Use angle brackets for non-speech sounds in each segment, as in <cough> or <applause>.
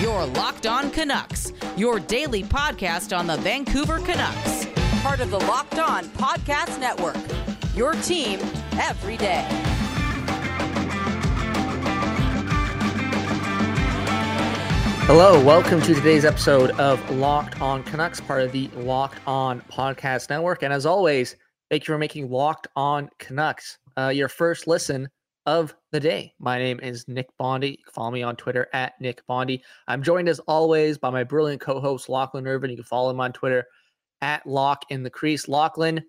Your Locked On Canucks, your daily podcast on the Vancouver Canucks. Part of the Locked On Podcast Network. Your team every day. Hello, welcome to today's episode of Locked On Canucks, part of the Locked On Podcast Network. And as always, thank you for making Locked On Canucks uh, your first listen of the day. My name is Nick Bondy. Follow me on Twitter at Nick Bondy. I'm joined as always by my brilliant co-host Lachlan Irvin. You can follow him on Twitter at Lock in the Crease. Lachlan,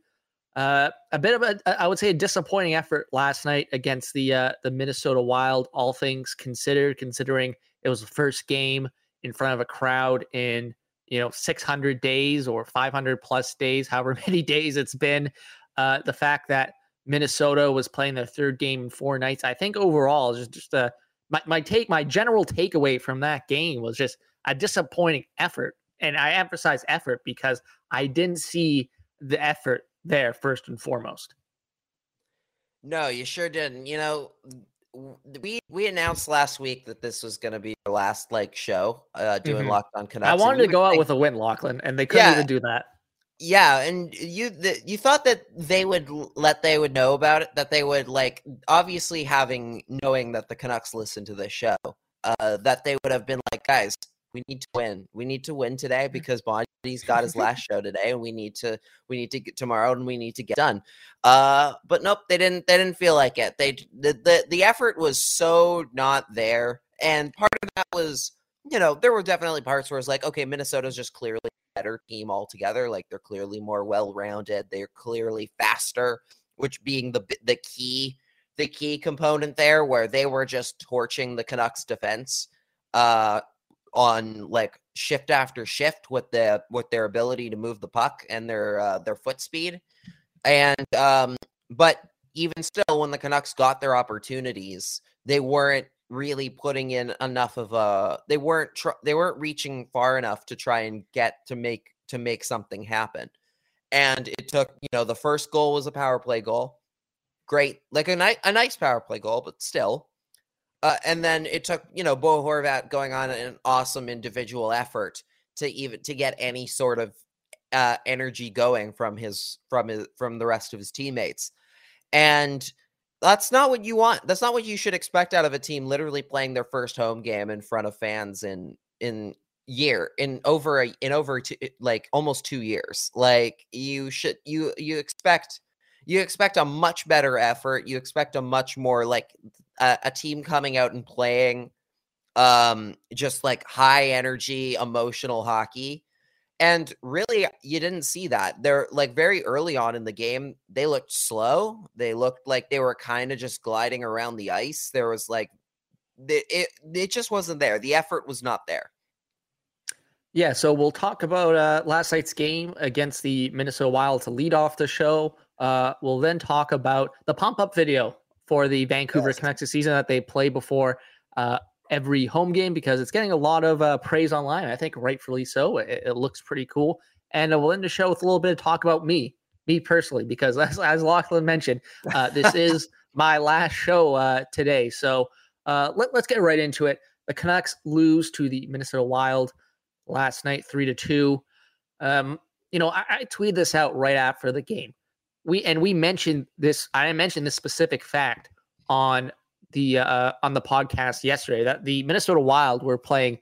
uh, a bit of a, I would say, a disappointing effort last night against the uh, the Minnesota Wild. All things considered, considering it was the first game in front of a crowd in you know 600 days or 500 plus days, <laughs> however many days it's been. Uh, the fact that Minnesota was playing their third game in four nights. I think overall, just just a my, my take, my general takeaway from that game was just a disappointing effort. And I emphasize effort because I didn't see the effort there first and foremost. No, you sure didn't. You know, we we announced last week that this was going to be our last like show uh doing mm-hmm. Locked On Canucks. I wanted to go think, out with a win, Lachlan, and they couldn't yeah, even do that. Yeah, and you the, you thought that they would let they would know about it, that they would like obviously having knowing that the Canucks listen to this show, uh, that they would have been like, guys, we need to win. We need to win today mm-hmm. because Bondy's got his last show today, and we need to we need to get tomorrow, and we need to get done. Uh, but nope, they didn't. They didn't feel like it. They the the, the effort was so not there, and part of that was you know there were definitely parts where it's like, okay, Minnesota's just clearly better team altogether. Like they're clearly more well rounded. They're clearly faster, which being the the key the key component there, where they were just torching the Canucks defense uh, on like shift after shift with the with their ability to move the puck and their uh, their foot speed. And um, but even still, when the Canucks got their opportunities, they weren't really putting in enough of a they weren't tr- they weren't reaching far enough to try and get to make to make something happen. And it took you know the first goal was a power play goal. Great like a, ni- a nice power play goal but still. Uh, and then it took you know bo horvat going on an awesome individual effort to even to get any sort of uh, energy going from his from his from the rest of his teammates. And that's not what you want. That's not what you should expect out of a team literally playing their first home game in front of fans in in year in over a, in over two, like almost 2 years. Like you should you you expect you expect a much better effort. You expect a much more like a, a team coming out and playing um just like high energy emotional hockey and really, you didn't see that. They're like very early on in the game, they looked slow. They looked like they were kind of just gliding around the ice. There was like, it, it just wasn't there. The effort was not there. Yeah, so we'll talk about uh, last night's game against the Minnesota Wild to lead off the show. Uh, we'll then talk about the pump up video for the Vancouver yes. Canucks season that they play before uh, every home game because it's getting a lot of uh, praise online. I think rightfully so. It, it, looks pretty cool. And we'll end the show with a little bit of talk about me, me personally, because <laughs> as, as Lachlan mentioned, uh, this <laughs> is my last show uh, today. So uh, let, let's get right into it. The Canucks lose to the Minnesota Wild last night, three to two. Um, you know, I, I tweeted this out right after the game. We and we mentioned this. I mentioned this specific fact on the uh, on the podcast yesterday that the Minnesota Wild were playing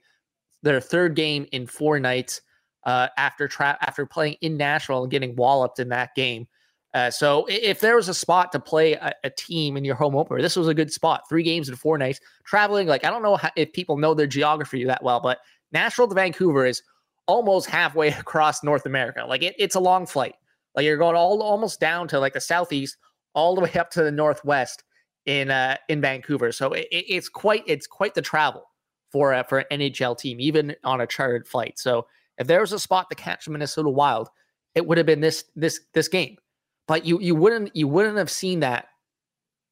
their third game in four nights uh, after tra- after playing in Nashville and getting walloped in that game. Uh, so if there was a spot to play a, a, team in your home opener, this was a good spot. Three games in four nights, traveling. Like I don't know how, if people know their geography that well, but Nashville to Vancouver is almost halfway <laughs> across North America. Like it, it's a long flight. Like you're going all almost down to like the southeast, all the way up to the northwest in uh, in Vancouver. So it, it's quite it's quite the travel for uh, for an NHL team, even on a chartered flight. So if there was a spot to catch the Minnesota Wild, it would have been this this this game. But you you wouldn't you wouldn't have seen that,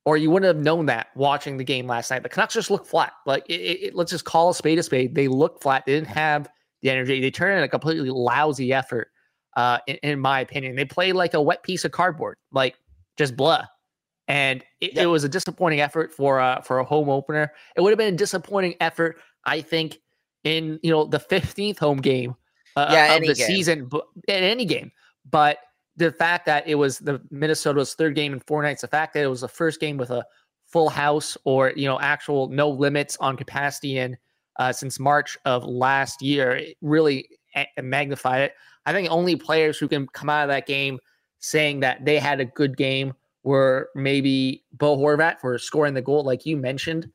or you wouldn't have known that watching the game last night. The Canucks just looked flat. Like it, it, let's just call a spade a spade. They looked flat. They didn't have the energy. They turned in a completely lousy effort. Uh, in, in my opinion, they played like a wet piece of cardboard, like just blah and it, yep. it, was a disappointing effort for uh, for a home opener. It would have been a disappointing effort, I think, in you know the 15th home game uh, Yeah, of the game. season, but in any game. But the fact that it was the Minnesota's third game in four nights, the fact that it was the first game with a full house or you know actual no limits on capacity in uh, since March of last year, it really a- magnified it. I think only players who can come out of that game saying that they had a good game were maybe Bo Horvat for scoring the goal, like you mentioned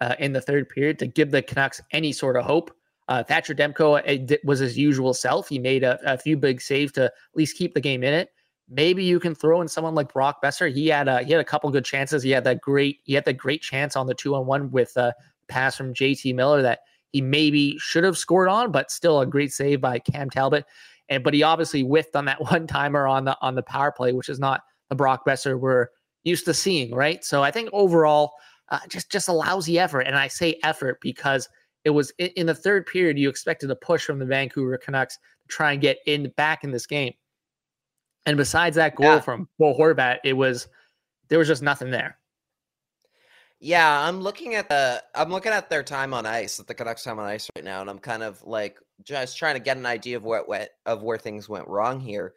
uh, in the third period, to give the Canucks any sort of hope. Uh, Thatcher Demko it was his usual self. He made a, a few big saves to at least keep the game in it. Maybe you can throw in someone like Brock Boeser. He had a he had a couple good chances. He had that great he had that great chance on the two on one with a pass from JT Miller that he maybe should have scored on, but still a great save by Cam Talbot. And but he obviously whiffed on that <laughs> one timer on the on the power play, which is not the Brock Boeser we're used to seeing, right? So I think overall, uh, just just a lousy effort, and I say effort because it was in, in the third period you expected a push from the Vancouver Canucks to try and get in back in this game, and besides that goal Yeah. from Bo Horvat, it was there was just nothing there. Yeah, I'm looking at the I'm looking at their time on ice, at the Canucks time on ice right now, and I'm kind of like just trying to get an idea of what went of where things went wrong here.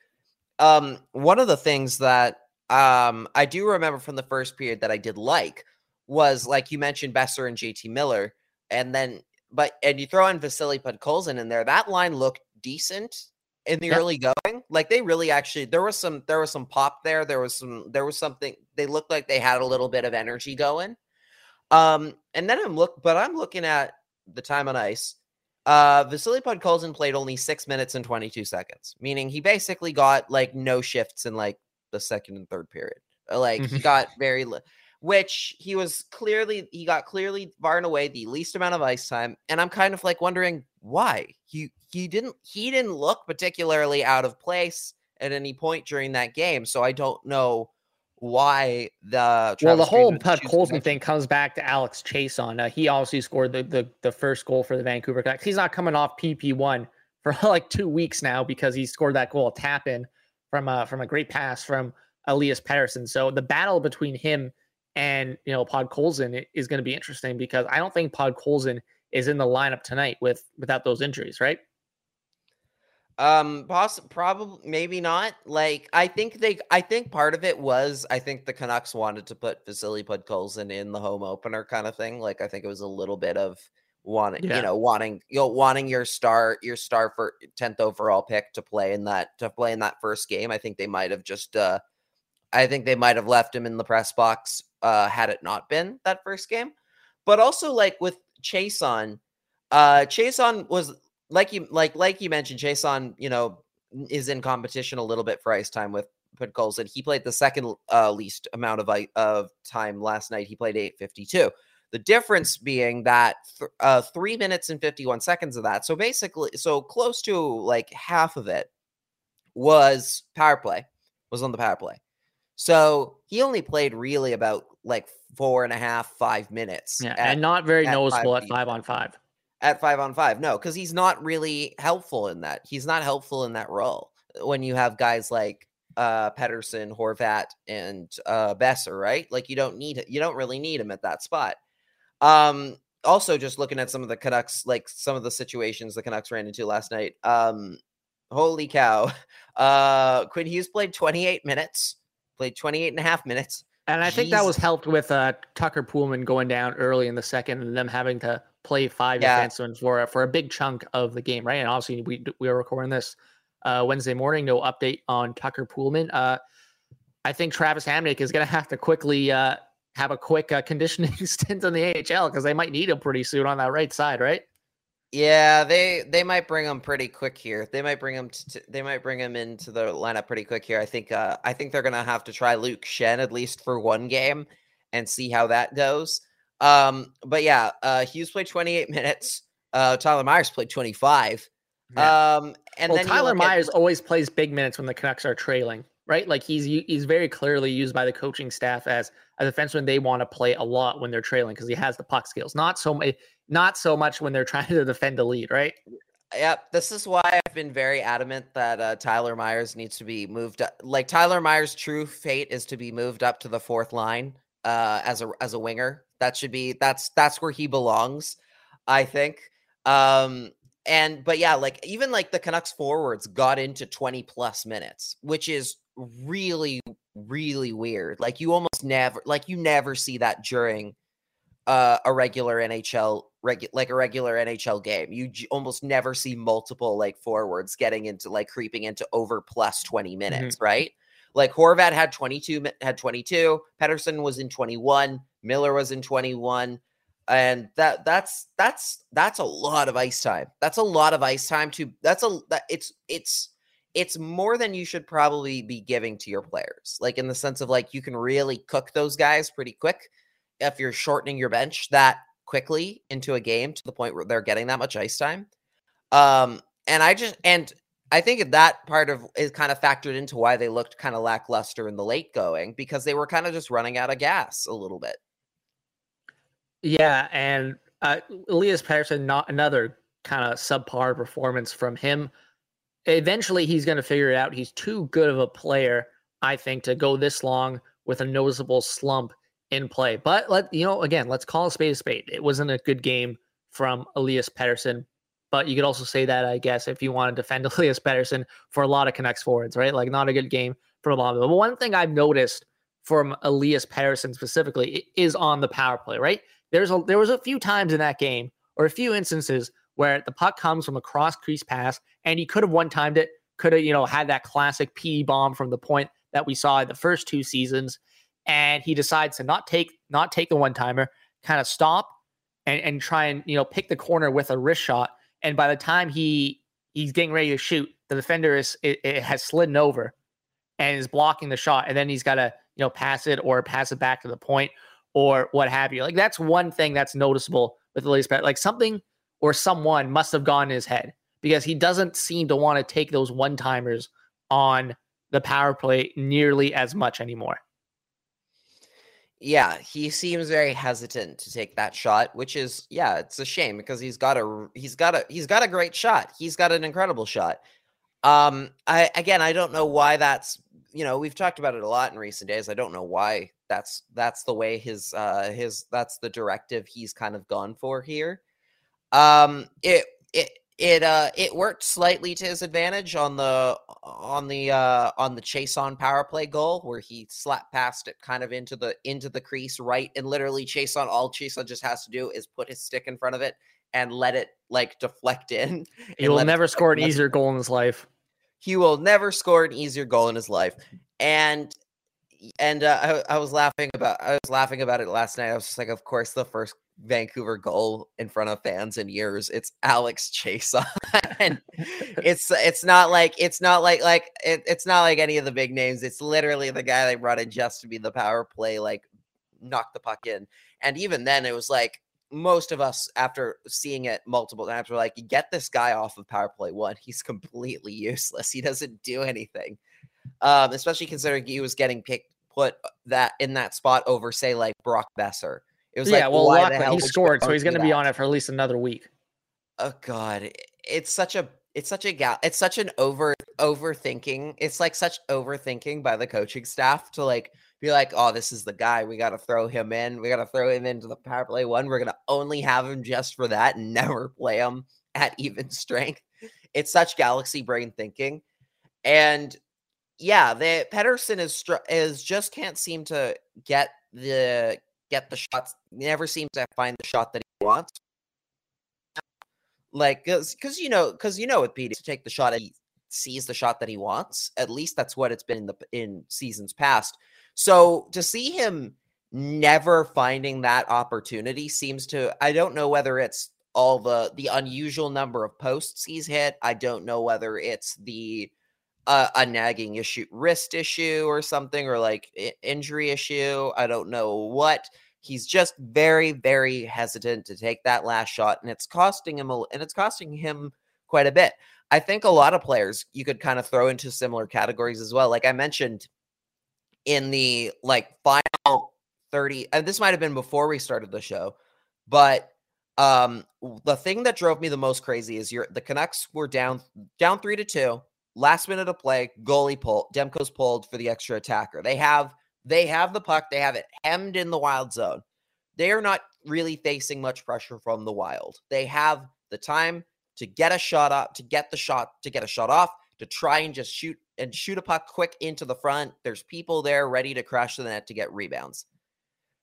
Um, one of the things that um I do remember from the first period that I did like was like you mentioned Boeser and JT Miller, and then but and you throw in Vasily Podkolzin in there. That line looked decent in the Yep. early going. Like they really actually there was some there was some pop there. There was some there was something they looked like they had a little bit of energy going. Um, and then I'm look, but I'm looking at the time on ice. Uh, Vasily Podkolzin played only six minutes and 22 seconds, meaning he basically got like no shifts in like the second and third period. Uh, Like he <laughs> got very, li- which he was clearly he got clearly far and away the least amount of ice time, and I'm kind of like wondering why he he didn't he didn't look particularly out of place at any point during that game, so I don't know why the well, the whole Green would Pud choose to Colson thing comes back to Alex Chiasson. Uh, he obviously scored the, the the first goal for the Vancouver Canucks. He's not coming off PP one for <laughs> like two weeks now because he scored that goal tap in from uh from a great pass from Elias Pettersson. So the battle between him and you know Podkolzin is going to be interesting because I don't think Podkolzin is in the lineup tonight with without those injuries, right? Um, poss- probably, maybe not. Like, I think they, I think part of it was, I think the Canucks wanted to put Vasily Podkolzin in the home opener kind of thing. Like, I think it was a little bit of wanting, Yeah. you know, wanting, you know, wanting your star, your star for tenth overall pick to play in that, to play in that first game. I think they might have just, uh, I think they might have left him in the press box, uh, had it not been that first game. But also, like with Chiasson, uh, Chiasson was like you like like you mentioned, Jason, you know, is in competition a little bit for ice time with Podkolzin. He played the second uh, least amount of i- of time last night. He played 852. The difference being that th- uh, three minutes and 51 seconds of that. So basically, so close to like half of it was power play, was on the power play. So he only played really about like four and a half, five minutes. Yeah, at- and not very at noticeable five at five on five. at five on five. No, because he's not really helpful in that. He's not helpful in that role when you have guys like uh Pettersson, Horvat, and uh Boeser, right? Like you don't need you don't really need him at that spot. Um also just looking at some of the Canucks, like some of the situations the Canucks ran into last night. Um holy cow. <laughs> Uh Quinn Hughes played 28 minutes, played 28 and a half minutes. And I think that was helped with uh, Tucker Poolman going down early in the second and them having to play five Yeah. defensemen for a- for a big chunk of the game, right? And obviously we we are recording this uh, Wednesday morning. No update on Tucker Poolman. Uh, I think Travis Hamonic is going <laughs> to have to quickly uh, have a quick uh, conditioning <laughs> stint in the AHL because they might need him pretty soon on that right side, right? Yeah, they they might bring him pretty quick here. They might bring him to, they might bring him into the lineup pretty quick here. I think uh I think they're gonna have to try Luke Schenn at least for one game and see how that goes. Um, but yeah, uh Hughes played 28 minutes. Uh Tyler Myers played 25. Um and well, then Tyler look at- Myers always plays big minutes when the Canucks are trailing, right? Like he's he's very clearly used by the coaching staff as a defenseman they want to play a lot when they're trailing because he has the puck skills. Not so much, not so much when they're <laughs> trying to defend a lead, right? Yep, this is why I've been very adamant that uh, Tyler Myers needs to be moved up. Like Tyler Myers' true fate is to be moved up to the fourth line uh, as a as a winger. That should be that's that's where he belongs, I think. Um, and but yeah, like even like the Canucks forwards got into 20 plus minutes, which is really, really weird. Like you almost never like you never see that during uh, a regular NHL regu- like a regular NHL game. You j- almost never see multiple like forwards getting into like creeping into over plus 20 Mm-hmm. minutes, right? Like Horvat had 22 had 22, Pettersson was in 21, Miller was in 21 and that that's that's that's a lot of ice time. That's a lot of ice time to that's a that it's it's it's more than you should probably be giving to your players. Like in the sense of like you can really cook those guys pretty quick if you're shortening your bench that quickly into a game to the point where they're getting that much ice time. Um, and I just and I think that part of is kind of factored into why they looked kind of lackluster in the late going because they were kind of just running out of gas a little bit. Yeah, and uh, Elias Pettersson, not another kind of subpar performance from him. Eventually, he's going to figure it out. He's too good of a player, I think, to go this long with a noticeable slump in play. But let you know, again, let's call a spade a spade. It wasn't a good game from Elias Pettersson, but you could also say that, I guess, if you want to defend <laughs> Elias Pettersson for a lot of Canucks forwards, right? Like not a good game for a lot of them. But one thing I've noticed from Elias Pettersson specifically is on the power play, right? There's a there was a few times in that game or a few instances where the puck comes from a cross crease pass and he could have one timed it, could have, you know, had that classic P bomb from the point that we saw in the first two seasons. And he decides to not take not take the one timer, kind of stop and, and try and you know pick the corner with a wrist shot. And by the time he he's getting ready to shoot, the defender is it, it has slidden over and is blocking the shot. And then he's got to you know pass it or pass it back to the point or what have you. Like that's one thing that's noticeable with Elias Pettersson. Like something or someone must have gone in his head because he doesn't seem to want to take those one timers on the power play nearly as much anymore. Yeah, he seems very hesitant to take that shot, which is yeah, it's a shame because he's got a he's got a he's got a great shot. He's got an incredible shot. Um I again, I don't know why that's you know, we've talked about it a lot in recent days. I don't know why that's that's the way his uh his that's the directive he's kind of gone for here. Um it it it uh it worked slightly to his advantage on the on the uh on the Chiasson power play goal where he slapped past it kind of into the into the crease right and literally Chiasson all Chiasson just has to do is put his stick in front of it and let it like deflect in. <laughs> He will never score an easier goal in his life. He will never score an easier goal in his life. And and uh, I, I was laughing about I was laughing about it last night. I was just like, of course, the first Vancouver goal in front of fans in years. It's Alex Chase, <laughs> and <laughs> it's it's not like it's not like like it, it's not like any of the big names. It's literally the guy they brought in just to be the power play, like knock the puck in. And even then, it was like most of us, after seeing it multiple times, were like, "Get this guy off of power play one. He's completely useless. He doesn't do anything." Um, especially considering he was getting picked put that in that spot over, say, like Brock Boeser. It was yeah, like, well, Lachlan, he scored, so he's going to be on it for at least another week. Oh god, it's such a it's such a gal it's such an over overthinking. It's like such overthinking by the coaching staff to like be like, "Oh, this is the guy. We got to throw him in. We got to throw him into the power play one. We're going to only have him just for that and never play him at even strength." It's such galaxy brain thinking. And yeah, the Pettersson is is just can't seem to get the get the shots. Never seems to find the shot that he wants. Like, cause, you know, cause you know, with Pete, to take the shot, he sees the shot that he wants. At least that's what it's been in the in seasons past. So to see him never finding that opportunity seems to. I don't know whether it's all the the unusual number of posts he's hit. I don't know whether it's the uh, a nagging issue, wrist issue, or something, or like injury issue. I don't know what. He's just very, very hesitant to take that last shot, and it's costing him. A, and it's costing him quite a bit. I think a lot of players you could kind of throw into similar categories as well. Like I mentioned in the like final thirty, and this might have been before we started the show, but um the thing that drove me the most crazy is your the Canucks were down down three to two last minute of play, goalie pull, Demko's pulled for the extra attacker. They have they have the puck, they have it hemmed in the wild zone. They are not really facing much pressure from the wild. They have the time to get a shot up, to get the shot, to get a shot off, to try and just shoot and shoot a puck quick into the front. There's people there ready to crash the net to get rebounds.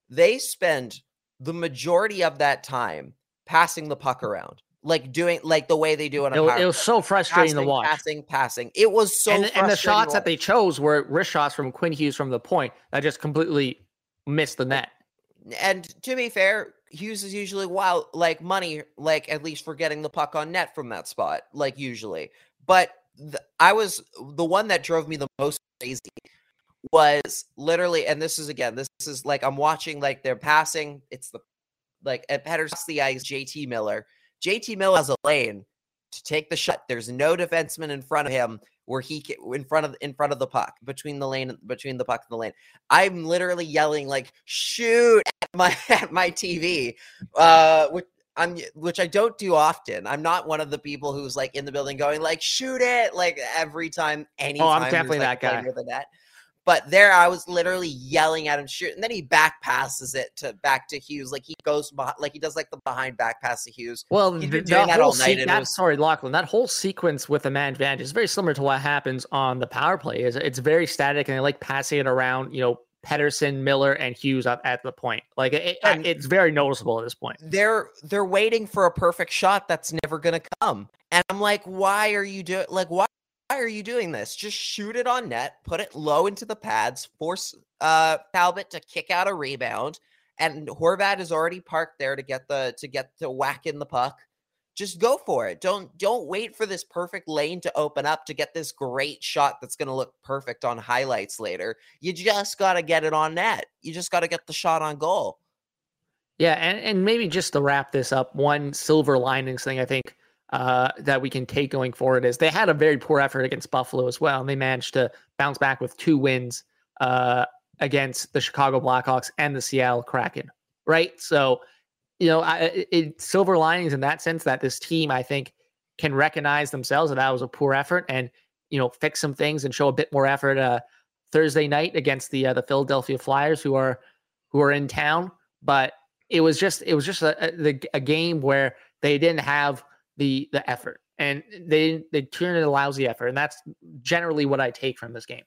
They spend the majority of that time passing the puck around, like doing like the way they do it. It, it was so frustrating passing, to watch. Passing, passing. It was so. And, and the shots that they chose were wrist shots from Quinn Hughes from the point that just completely missed the net. And to be fair, Hughes is usually wild, like money, like at least for getting the puck on net from that spot, like usually. But the, I was the one that drove me the most crazy was literally, and this is again, this is like I'm watching like they're passing. It's the like at Peters the ice, JT Miller. JT Miller has a lane to take the shot. There's no defenseman in front of him where he in front of in front of the puck between the lane between the puck and the lane. I'm literally yelling like shoot at my <laughs> at my TV, uh, which I'm which I don't do often. I'm not one of the people who's like in the building going like shoot it like every time. Anytime oh, I'm definitely like, that guy. With the net. But there, I was literally yelling at him, shoot, and then he back passes it to back to Hughes, like he goes behind, like he does like the behind back pass to Hughes. Well, been doing that whole se- that, was- sorry, Lachlan, that whole sequence with the man advantage is very similar to what happens on the power play. Is it's very static, and they like passing it around, you know, Pettersson, Miller, and Hughes at, at the point. Like it, it, it's very noticeable at this point. They're they're waiting for a perfect shot that's never gonna come, and I'm like, why are you doing? Like, why why are you doing this? Just shoot it on net, put it low into the pads, force uh, Talbot to kick out a rebound, and Horvat is already parked there to get the to get to whack in the puck. Just go for it. Don't don't wait for this perfect lane to open up to get this great shot that's going to look perfect on highlights later. You just got to get it on net. You just got to get the shot on goal. Yeah, and, and maybe just to wrap this up, one silver linings thing I think uh, that we can take going forward is they had a very poor effort against Buffalo as well, and they managed to bounce back with two wins uh, against the Chicago Blackhawks and the Seattle Kraken. Right, so you know, I, it, silver linings in that sense that this team I think can recognize themselves that that was a poor effort and you know fix some things and show a bit more effort uh, Thursday night against the uh, the Philadelphia Flyers who are who are in town, but it was just it was just a, a, a game where they didn't have the the effort and they they turn it a lousy effort and that's generally what i take from this game.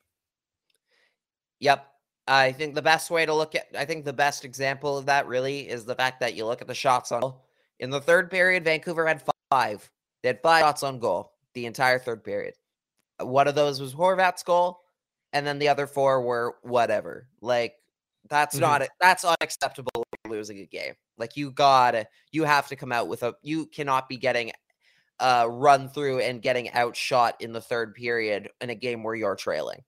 Yep. I think the best way to look at i think the best example of that really is the fact that you look at the shots on in the third period vancouver had five. They had five shots on goal the entire third period. One of those was horvat's goal and then the other four were whatever. Like that's mm-hmm. not that's unacceptable losing a game. Like you gotta you have to come out with a you cannot be getting uh run through and getting outshot in the third period in a game where you're trailing.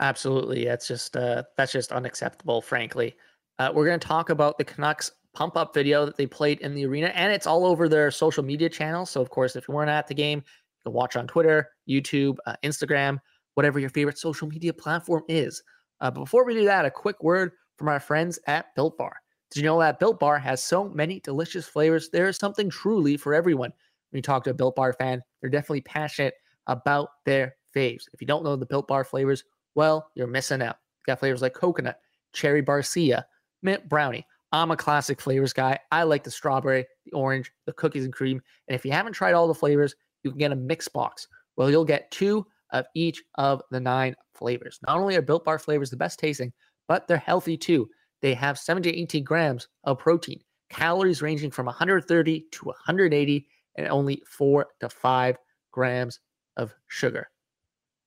Absolutely. That's just uh that's just unacceptable, frankly. Uh, we're gonna talk about the Canucks pump up video that they played in the arena, and it's all over their social media channels. So of course, if you weren't at the game, you can watch on Twitter, YouTube, uh, Instagram, whatever your favorite social media platform is. Uh, but before we do that, a quick word from our friends at Built Bar. Did you know that Built Bar has so many delicious flavors? There is something truly for everyone. When you talk to a Built Bar fan, they're definitely passionate about their faves. If you don't know the Built Bar flavors, well, you're missing out. got flavors like coconut, cherry barcia, mint brownie. I'm a classic flavors guy. I like the strawberry, the orange, the cookies and cream. And if you haven't tried all the flavors, you can get a mix box. Well, you'll get two of each of the nine flavors. Not only are Built Bar flavors the best tasting, but they're healthy too. They have 70 to 18 grams of protein, calories ranging from 130 to 180, and only four to five grams of sugar.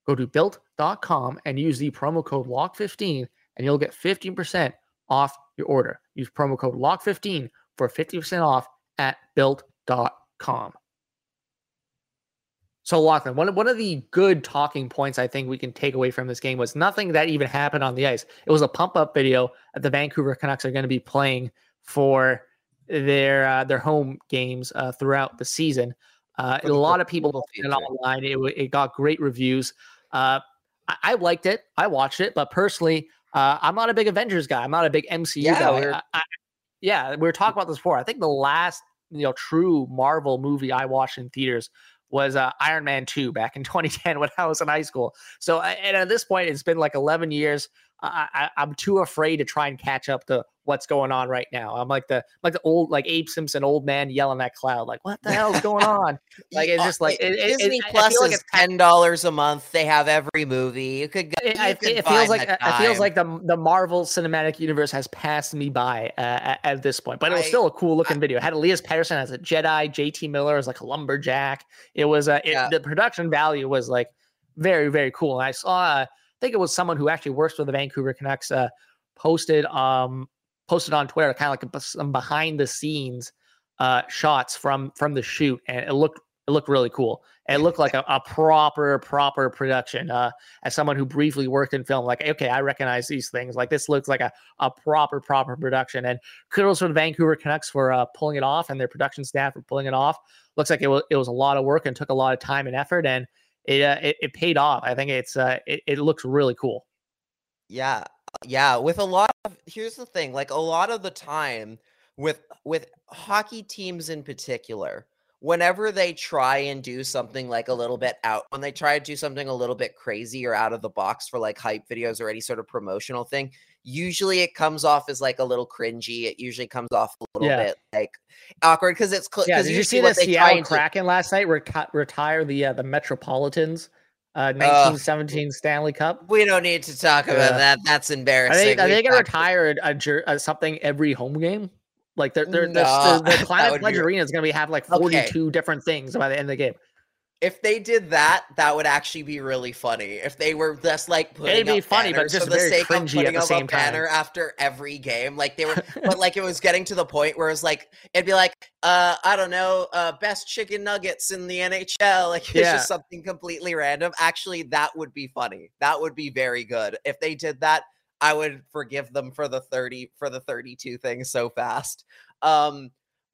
Go to built.com and use the promo code LOCK15 and you'll get 15% off your order. Use promo code LOCK15 for 50% off at built.com. So Lachlan, one of, one of the good talking points I think we can take away from this game was nothing that even happened on the ice. It was a pump up video that the Vancouver Canucks are going to be playing for their uh, their home games uh, throughout the season. Uh, a lot of people it online. It, it got great reviews. Uh, I, I, liked it. I watched it, but personally, uh, I'm not a big Avengers guy. I'm not a big MCU yeah, guy. I, I, yeah, we were talking about this before. I think the last you know true Marvel movie I watched in theaters was uh, Iron Man 2 back in <laughs> 2010 when I was in high school. So, and at this point, it's been like 11 years. I, am too afraid to try and catch up to what's going on right now. I'm like the like the old like Abe Simpson old man yelling at cloud like what the hell's <laughs> going on? Like it's just like it, it, Disney it, Plus like is ten dollars a month. They have every movie. You could go. it, you I- could it feels like the it feels like the the Marvel Cinematic Universe has passed me by uh, at, at this point. But it was I- still a cool looking video. It had Elias Pettersson as a Jedi, JT Miller as like a lumberjack. It was uh, it, Yeah. the production value was like very very cool. And I saw uh, I think it was someone who actually works for the Vancouver Canucks uh, posted um posted on Twitter kind of like some behind the scenes uh shots from from the shoot and it looked it looked really cool. It looked like a, a proper proper production. Uh as someone who briefly worked in film, like, okay, I recognize these things. Like this looks like a, a proper, proper production. And kudos for the Vancouver Canucks for uh, pulling it off and their production staff for pulling it off. Looks like it was it was a lot of work and took a lot of time and effort, and it uh, it, it paid off. I think it's uh it, it looks really cool. Yeah, yeah. With a lot of here's the thing, like a lot of the time with with hockey teams in particular, whenever they try and do something like a little bit out, when they try to do something a little bit crazy or out of the box for like hype videos or any sort of promotional thing, usually it comes off as like a little cringy. It usually comes off a little Yeah. bit like awkward because it's because Yeah, did you see the Seattle Kraken last night reca- retire the uh, the Metropolitans uh 1917 Stanley Cup? We don't need to talk about that. That's Are embarrassing. they, are they We've gonna retire a, jer- uh, something every home game? Like they're, they're, No, the, Climate <laughs> Pledge Arena is gonna be have like Okay. 42 different things by the end of the game. If they did that, that would actually be really funny. If they were just like putting be up funny, but just for the very sake cringy of at putting the up same a time. banner after every game, like they were, <laughs> but like it was getting to the point where it's like it'd be like, uh, I don't know, uh, best chicken nuggets in the NHL. Like <laughs> it's Yeah. just something completely random. Actually, that would be funny. That would be very good if they did that. I would forgive them for the thirty for the thirty-two thing so fast. Um,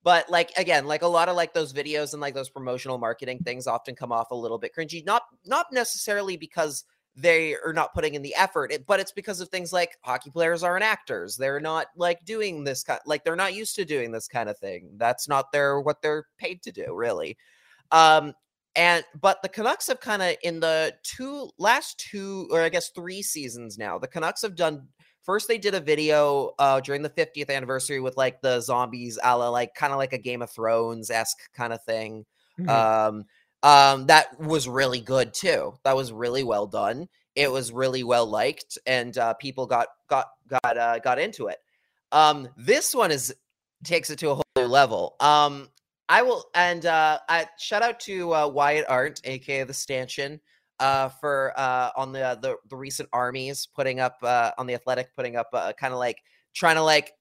but like again like a lot of like those videos and like those promotional marketing things often come off a little bit cringy not not necessarily because they are not putting in the effort but it's because of things like hockey players aren't actors they're not like doing this kind like they're not used to doing this kind of thing that's not their what they're paid to do really. Um and but the Canucks have kind of in the two last two or I guess three seasons now, the Canucks have done first they did a video uh during the 50th anniversary with like the zombies a la like kind of like a Game of Thrones esque kind of thing. Mhm. Um um that was really good too. That was really well done. It was really well liked and uh people got got got uh got into it. Um this one is takes it to a whole new level. Um I will and uh I shout out to uh Wyatt Arndt, aka the Stanchion, uh for uh on the the, the recent armies putting up uh on the athletic putting up uh kind of like trying to like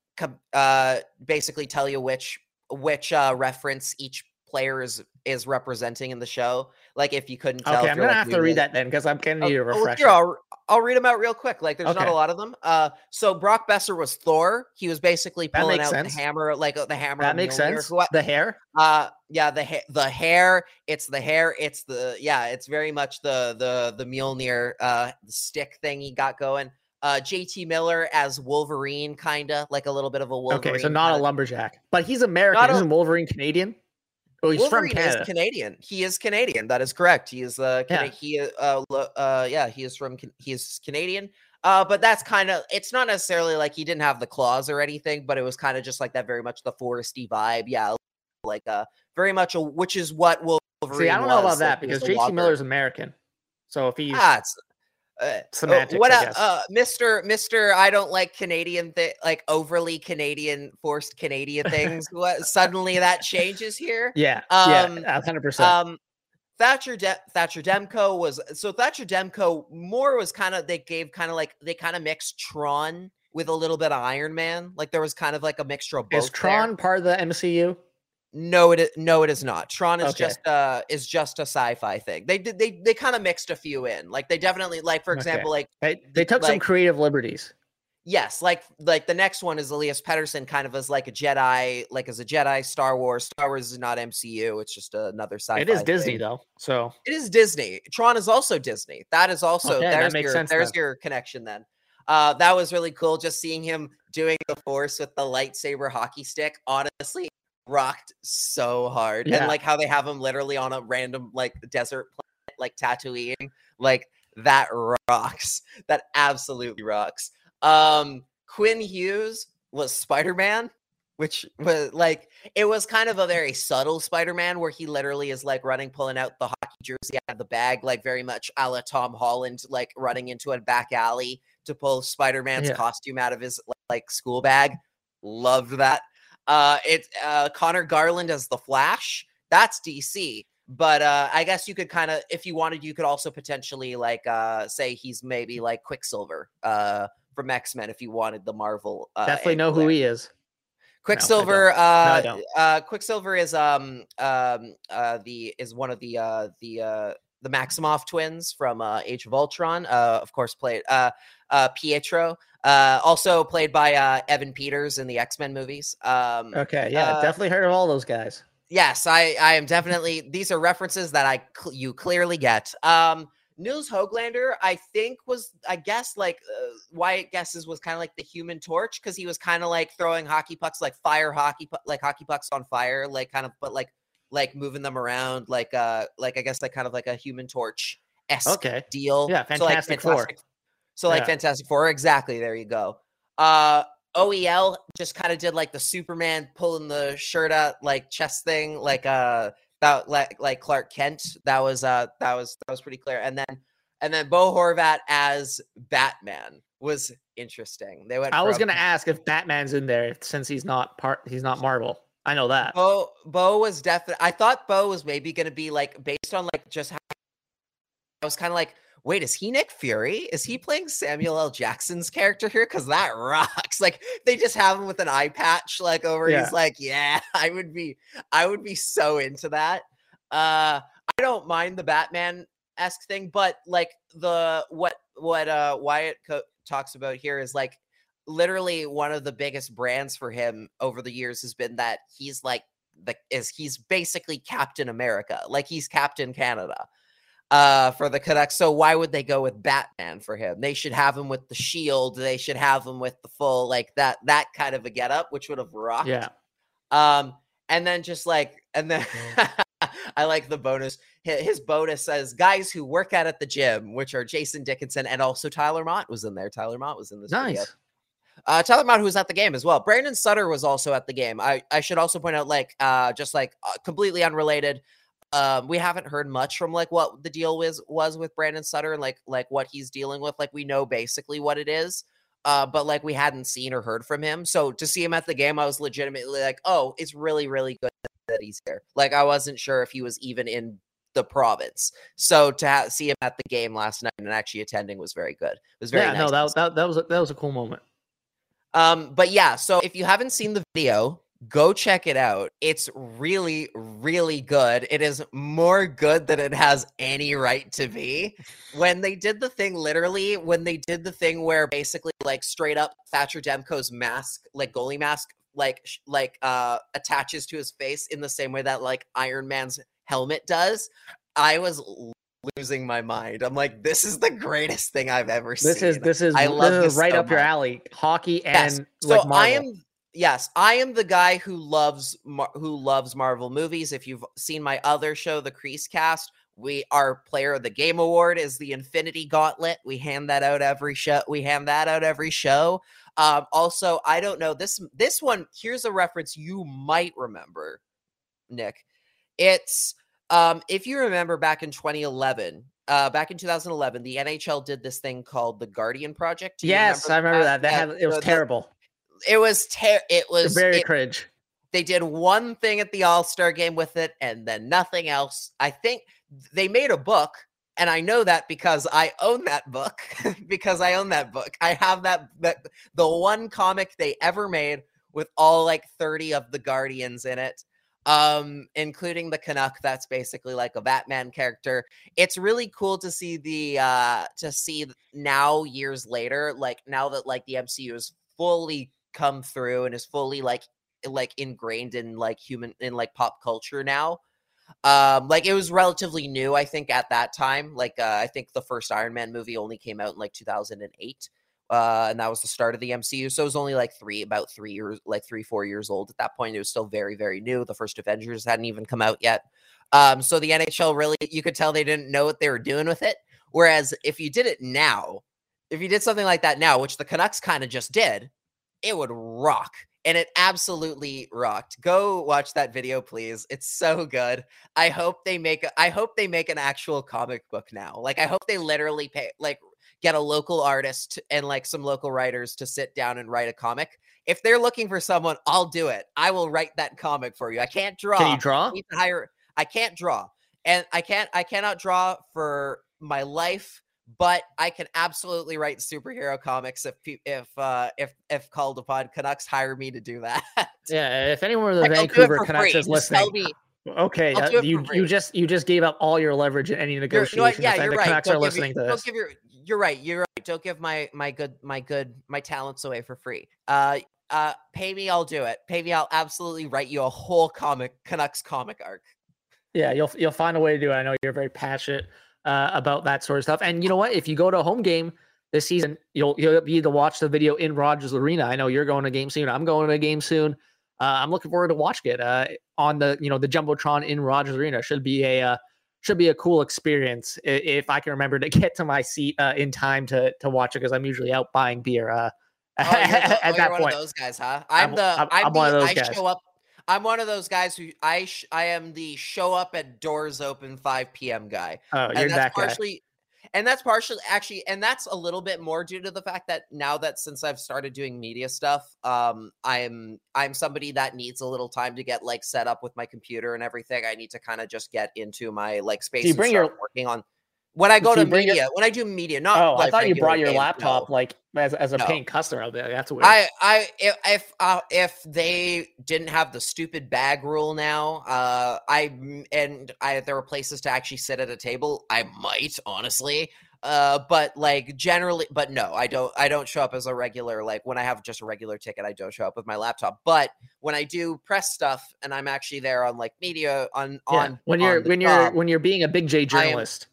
uh basically tell you which which uh reference each player is is representing in the show. Like if you couldn't tell. Okay, I'm gonna like, have to read to- that then because I'm gonna Oh, need a oh, well, here, I'll, I'll read them out real quick. Like, there's not a lot of them. Uh, so Brock Boeser was Thor. He was basically pulling out sense. the hammer, like uh, the hammer. that makes sense. who I- The hair. uh, yeah, the ha- the hair. It's the hair. It's the yeah. It's very much the the the Mjolnir uh stick thing he got going. Uh, JT Miller as Wolverine, kinda like a little bit of a Wolverine. Okay, so not a kinda- lumberjack, but he's American. Not a- Isn't Wolverine Canadian? Oh, he's Wolverine from Canada. is Canadian. He is Canadian. That is correct. He is uh, Cana- Yeah. he uh, uh yeah, he is from Can- he is Canadian. Uh, but that's kind of it's not necessarily like he didn't have the claws or anything, but it was kind of just like that very much the foresty vibe. Yeah, like uh very much a which is what Wolverine. See, I don't know about was, that was because JT logger. Miller's American. So if he's ah, it's, uh, semantics, uh, what I a- uh, Mr. Mr. I don't like Canadian thi- like overly Canadian forced Canadian <laughs> things. what suddenly that changes here? yeah, um, yeah, hundred percent. Um, Thatcher De- Thatcher Demko was so Thatcher Demko more was kind of they gave kind of like they kind of mixed Tron with a little bit of Iron Man. Like there was kind of like a mixture of both. Is there. Tron part of the MCU? No, it no, it is not. Tron is Okay. just uh is just a sci-fi thing. They did they they kind of mixed a few in. Like they definitely like for Okay. example like They, they took some creative liberties. yes like like the next one is Elias Pettersson kind of as like a Jedi like as a Jedi Star Wars. Star Wars is not MCU. It's just another sci-fi. It is Disney thing. though, so It is Disney. Tron is also Disney. That is also Okay, there's your sense there's then. your connection then. Uh, that was really cool. Just seeing him doing the force with the lightsaber hockey stick. Honestly, rocked so hard. Yeah. And like how they have him literally on a random like desert planet, like Tatooine. Like that rocks. That absolutely rocks. Um, Quinn Hughes was Spider-Man, which was like it was kind of a very subtle Spider-Man where he literally is like running, pulling out the hockey jersey out of the bag, like very much a la Tom Holland, like running into a back alley to pull Spider-Man's Yeah. costume out of his like school bag. Loved that. Uh it uh Conor Garland as the Flash. That's DC. But uh I guess you could kind of if you wanted, you could also potentially like uh say he's maybe like Quicksilver uh from X-Men if you wanted the Marvel uh Definitely know who he is. Quicksilver. I uh, don't. uh, Quicksilver is um um uh the is one of the uh the uh the Maximoff twins from uh, Age of Ultron. Uh, of course, played uh uh Pietro. Uh, also played by uh Evan Peters in the X Men movies. Um, Okay, yeah, definitely heard of all those guys. yes, I I am definitely. These are references that I cl- you clearly get. Um, Nils Höglander, I think was I guess like uh, Wyatt guesses was kind of like the Human Torch because he was kind of like throwing hockey pucks like fire hockey pu- like hockey pucks on fire like kind of but like like moving them around like uh like I guess like kind of like a Human Torch esque Okay. deal. Yeah, So, like, Fantastic Four. So like Yeah. Fantastic Four, exactly. There you go. Uh OEL just kind of did like the Superman pulling the shirt out like chest thing, like uh that like like Clark Kent. That was uh that was that was pretty clear. And then and then Bo Horvat as Batman was interesting. They went. I was gonna ask if Batman's in there since he's not part. He's not Marvel. I know that. Bo Bo was definitely. I thought Bo was maybe going to be like based on like just how I was kind of like, wait, is he Nick Fury? Is he playing Samuel L. Jackson's character here? Because that <laughs> rocks. Like they just have him with an eye patch, like over. Yeah. He's like, yeah, <laughs> I would be, I would be so into that. Uh, I don't mind the Batman esque thing, but like the what what uh Wyatt co- talks about here is like literally one of the biggest brands for him over the years has been that he's like the is he's basically Captain America, like he's Captain Canada uh for the Canucks. So why would they go with Batman for him? They should have him with the shield. They should have him with the full like that that kind of a getup, which would have rocked. Yeah. Um, and then just like, and then <laughs> I like the bonus. His bonus says guys who work out at the gym, which are Jason Dickinson and also Tyler Motte was in there. Tyler Motte was in this. video. Uh, Tyler Motte, who was at the game as well. Brandon Sutter was also at the game. I, I should also point out, like, uh, just like uh, completely unrelated. Um, we haven't heard much from like what the deal was was with Brandon Sutter and like like what he's dealing with. Like we know basically what it is, uh, but like we hadn't seen or heard from him. So to see him at the game, I was legitimately like, oh, it's really really good that he's here. Like I wasn't sure if he was even in the province. So to ha- see him at the game last night and actually attending was very good. It was very Yeah. nice No, that, that that was a, that was a cool moment. Um, but yeah, so if you haven't seen the video, go check it out. It's really, really good. It is more good than it has any right to be. When they did the thing, literally, when they did the thing where basically, like, straight up Thatcher Demko's mask, like goalie mask, like, sh- like, uh, attaches to his face in the same way that like Iron Man's helmet does. I was losing my mind. I'm like, this is the greatest thing I've ever This seen. is this is, I this love is this right so up your alley. Hockey and Yes. like so. I am yes, I am the guy who loves who loves Marvel movies. If you've seen my other show, The Crease Cast, we our Player of the Game award is the Infinity Gauntlet. We hand that out every show. We hand that out every show. Um, also, I don't know this this one. Here's a reference you might remember, Nick. It's um, if you remember back in 2011, uh, back in 2011, the NHL did this thing called the Guardian Project. Do yes, I remember that. That Yeah, had it was terrible. it was ter- it was Very it- cringe. they did one thing at the all-star game with it and then nothing else i think they made a book and i know that because i own that book <laughs> because i own that book i have that, that the one comic they ever made with all like 30 of the guardians in it um including the canuck that's basically like a batman character. It's really cool to see the uh to see now years later like now that like the mcu has fully come through and is fully like like ingrained in like human in like pop culture now. Um like it was relatively new i think at that time. Like uh, i think the first iron man movie only came out in like 2008 uh and that was the start of the mcu so it was only like three about three years like three four years old at that point it was still very very new the first avengers hadn't even come out yet um so the nhl really you could tell they didn't know what they were doing with it whereas if you did it now if you did something like that now which the canucks kind of just did it would rock and it absolutely rocked. Go watch that video, please. It's so good. I hope they make. I hope they make an actual comic book now. Like I hope they literally pay like get a local artist and like some local writers to sit down and write a comic. If they're looking for someone, I'll do it. I will write that comic for you. I can't draw. Can you draw? I hire. I can't draw, and I can't. I cannot draw for my life but I can absolutely write superhero comics if if uh, if if called upon. Canucks hire me to do that. Yeah, if anyone of <laughs> the Vancouver Canucks is listening, okay, uh, you you just you just gave up all your leverage in any negotiation. You're, you know yeah, you're the right. Don't are listening your, to this. Don't give your, you're right. You're right. Don't give my my good my good my talents away for free. Uh, uh, pay me, I'll do it. Pay me, I'll absolutely write you a whole comic Canucks comic arc. Yeah, you'll you'll find a way to do it. I know you're very passionate uh, about that sort of stuff. And you know what? If you go to a home game this season, you'll you'll be able to watch the video in Rogers Arena. I know you're going to a game soon. I'm going to a game soon. Uh, I'm looking forward to watching it uh, on the you know the jumbotron in Rogers Arena. Should be a uh, should be a cool experience if I can remember to <laughs> get to my seat uh, in time to to watch it because I'm usually out buying beer. Uh, <laughs> oh, the, at oh, that point, those guys, huh? I'm, I'm the I'm, I'm, the, one of those I guys. show up I'm one of those guys who I sh- I am the show up at doors open 5 p.m. guy. Oh, you're and that partially, guy. And that's partially actually, and that's a little bit more due to the fact that now that since I've started doing media stuff, um, I'm I'm somebody that needs a little time to get like set up with my computer and everything. I need to kind of just get into my like space. Do you bring your working on when I go to media, your... when I do media, not. Oh, like I thought you brought your laptop no. like as, as a no. paying customer. I'll be like, that's weird. I, I, if if, uh, if they didn't have the stupid bag rule now, uh, I and I there were places to actually sit at a table. I might honestly, uh, but like generally, but no, I don't. I don't show up as a regular. Like when I have just a regular ticket, I don't show up with my laptop. But when I do press stuff, and I'm actually there on like media on yeah. on when you're when you're when you're being a big J journalist.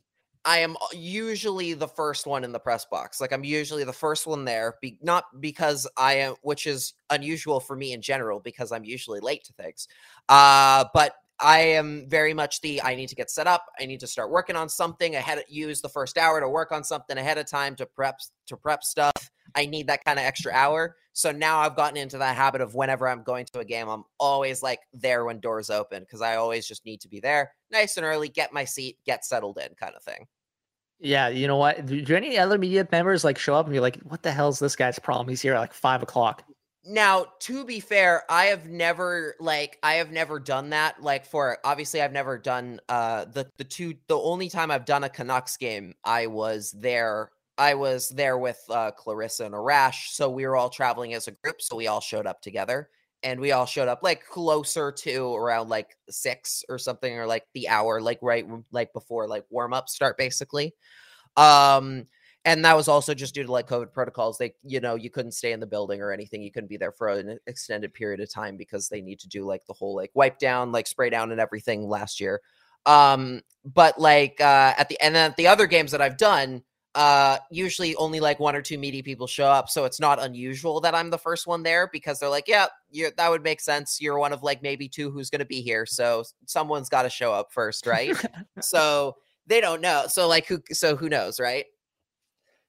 I am usually the first one in the press box. Like I'm usually the first one there, be, not because I am, which is unusual for me in general, because I'm usually late to things. Uh, but I am very much the I need to get set up. I need to start working on something ahead. Use the first hour to work on something ahead of time to prep to prep stuff. I need that kind of extra hour. So now I've gotten into that habit of whenever I'm going to a game, I'm always like there when doors open because I always just need to be there nice and early, get my seat, get settled in, kind of thing. Yeah, you know what? Do, do any other media members like show up and be like, "What the hell's this guy's problem? He's here at like five o'clock." Now, to be fair, I have never like I have never done that. Like for obviously, I've never done uh the the two. The only time I've done a Canucks game, I was there I was there with uh, Clarissa and Arash, so we were all traveling as a group, so we all showed up together, and we all showed up like closer to around like six or something, or like the hour, like right like before like warm up start, basically. Um, and that was also just due to like COVID protocols. They, you know, you couldn't stay in the building or anything. You couldn't be there for an extended period of time because they need to do like the whole like wipe down, like spray down, and everything last year. Um, but like uh, at the and then the other games that I've done uh usually only like one or two meaty people show up so it's not unusual that i'm the first one there because they're like yeah that would make sense. You're one of like maybe two who's going to be here so someone's got to show up first right? <laughs> So they don't know so like who so who knows right?